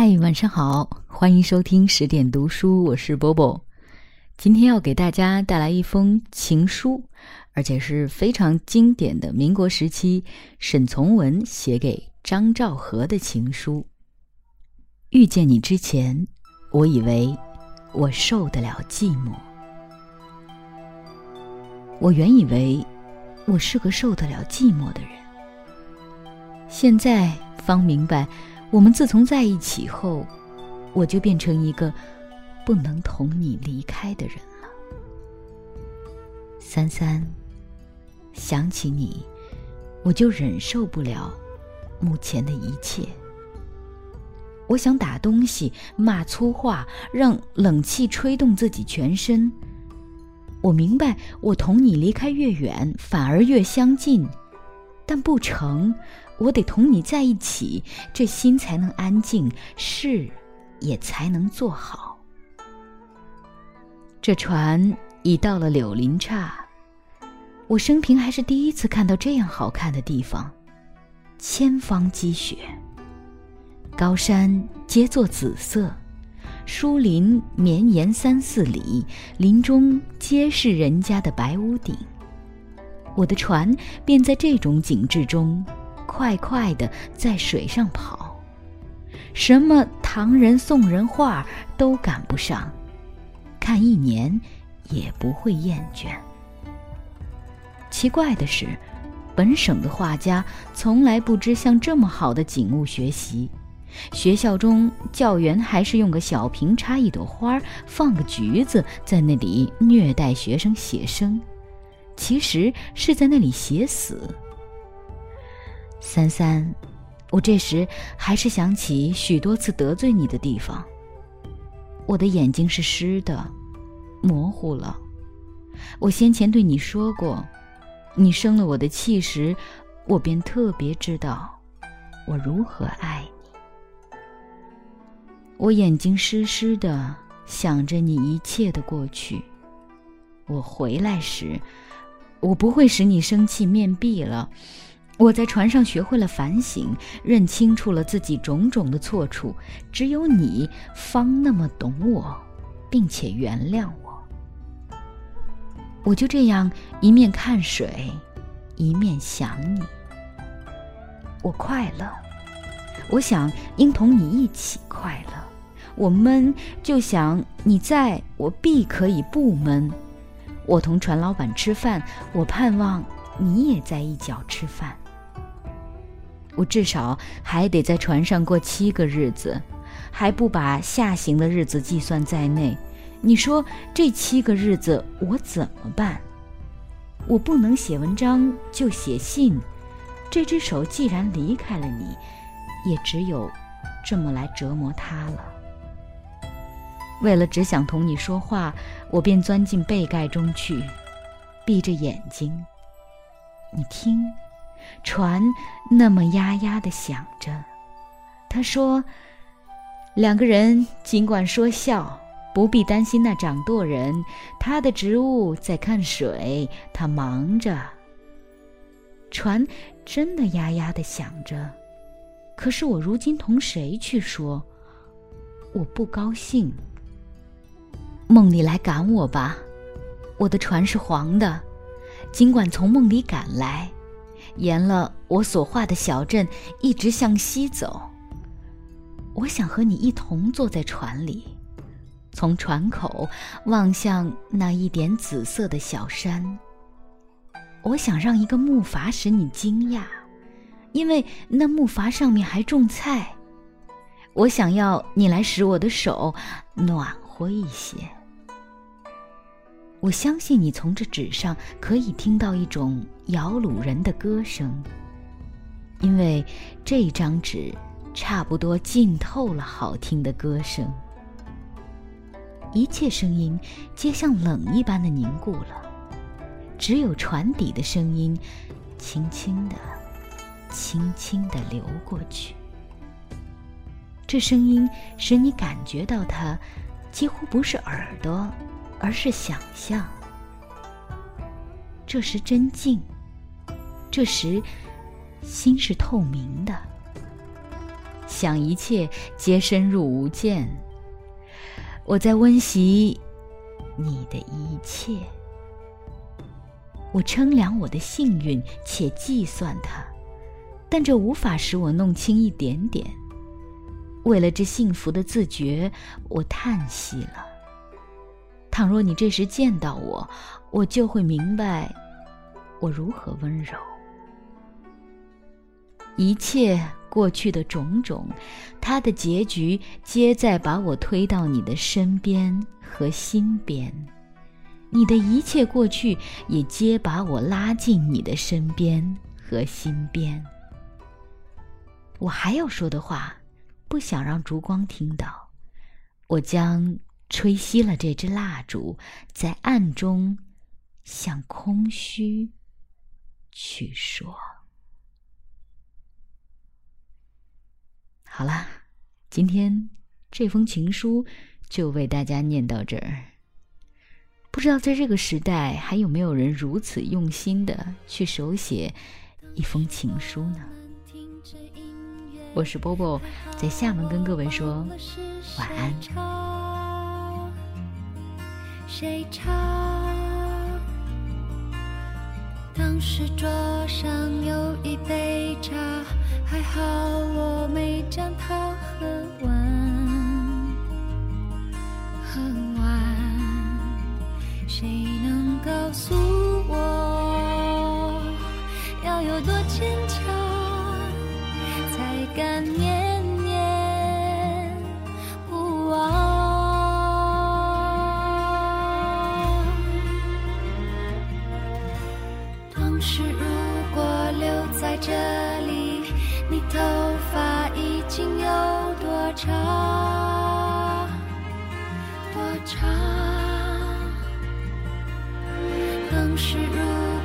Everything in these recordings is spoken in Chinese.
嗨，晚上好，欢迎收听十点读书，我是波波。今天要给大家带来一封情书，而且是非常经典的民国时期沈从文写给张兆和的情书。遇见你之前，我以为我受得了寂寞，我原以为我是个受得了寂寞的人，现在方明白。我们自从在一起后，我就变成一个不能同你离开的人了。三三，想起你，我就忍受不了目前的一切。我想打东西、骂粗话，让冷气吹动自己全身。我明白，我同你离开越远，反而越相近，但不成。我得同你在一起，这心才能安静，事也才能做好。这船已到了柳林岔，我生平还是第一次看到这样好看的地方，千方积雪，高山皆作紫色，疏林绵延三四里，林中皆是人家的白屋顶。我的船便在这种景致中。快快的在水上跑，什么唐人宋人画都赶不上，看一年也不会厌倦。奇怪的是，本省的画家从来不知向这么好的景物学习。学校中教员还是用个小瓶插一朵花，放个橘子在那里虐待学生写生，其实是在那里写死。三三，我这时还是想起许多次得罪你的地方。我的眼睛是湿的，模糊了。我先前对你说过，你生了我的气时，我便特别知道我如何爱你。我眼睛湿湿的，想着你一切的过去。我回来时，我不会使你生气面壁了。我在船上学会了反省，认清楚了自己种种的错处。只有你方那么懂我，并且原谅我。我就这样一面看水，一面想你。我快乐，我想应同你一起快乐。我闷，就想你在我必可以不闷。我同船老板吃饭，我盼望你也在一角吃饭。我至少还得在船上过七个日子，还不把下行的日子计算在内。你说这七个日子我怎么办？我不能写文章就写信。这只手既然离开了你，也只有这么来折磨它了。为了只想同你说话，我便钻进被盖中去，闭着眼睛。你听。船那么呀呀的响着，他说：“两个人尽管说笑，不必担心那掌舵人，他的职务在看水，他忙着。”船真的呀呀的响着，可是我如今同谁去说？我不高兴。梦里来赶我吧，我的船是黄的，尽管从梦里赶来。沿了我所画的小镇，一直向西走。我想和你一同坐在船里，从船口望向那一点紫色的小山。我想让一个木筏使你惊讶，因为那木筏上面还种菜。我想要你来使我的手暖和一些。我相信你从这纸上可以听到一种摇橹人的歌声，因为这张纸差不多浸透了好听的歌声。一切声音皆像冷一般的凝固了，只有船底的声音，轻轻的、轻轻的流过去。这声音使你感觉到它，几乎不是耳朵。而是想象，这时真静，这时心是透明的。想一切皆深入无间。我在温习你的一切，我称量我的幸运且计算它，但这无法使我弄清一点点。为了这幸福的自觉，我叹息了。倘若你这时见到我，我就会明白我如何温柔。一切过去的种种，它的结局皆在把我推到你的身边和心边；你的一切过去，也皆把我拉进你的身边和心边。我还要说的话，不想让烛光听到，我将吹熄了这支蜡烛，在暗中向空虚去说。好啦，今天这封情书就为大家念到这儿。不知道在这个时代，还有没有人如此用心的去手写一封情书呢？我是波波，在厦门跟各位说晚安。谁唱？当时桌上有一杯茶。还好我没将它喝完，喝完。谁能告诉长？当时如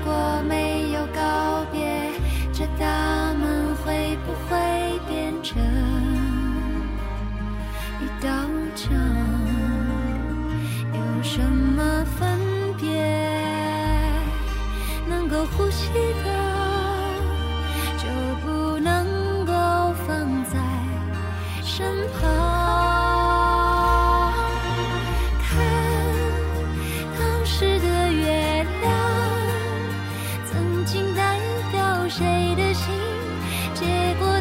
果没有告别，这大门会不会变成一道墙？有什么分别能够呼吸的？谁的心，结果？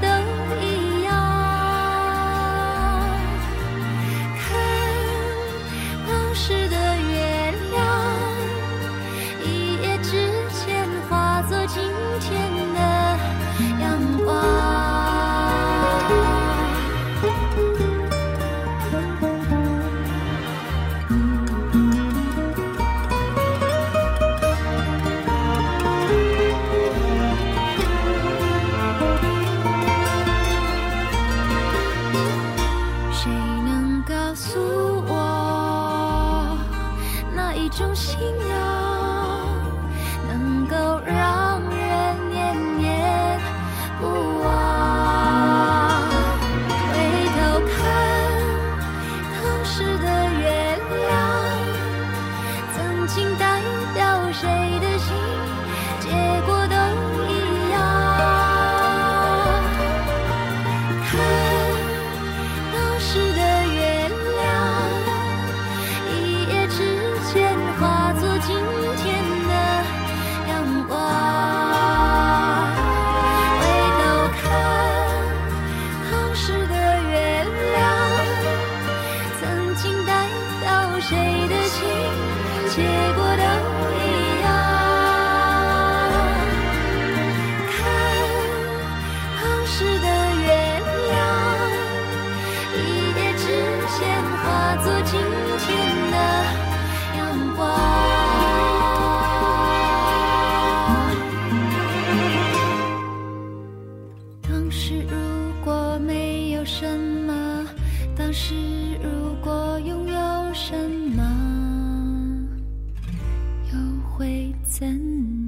一种信仰能够让人念念不忘。回头看当时的月亮曾经代表如果拥有什么又会怎样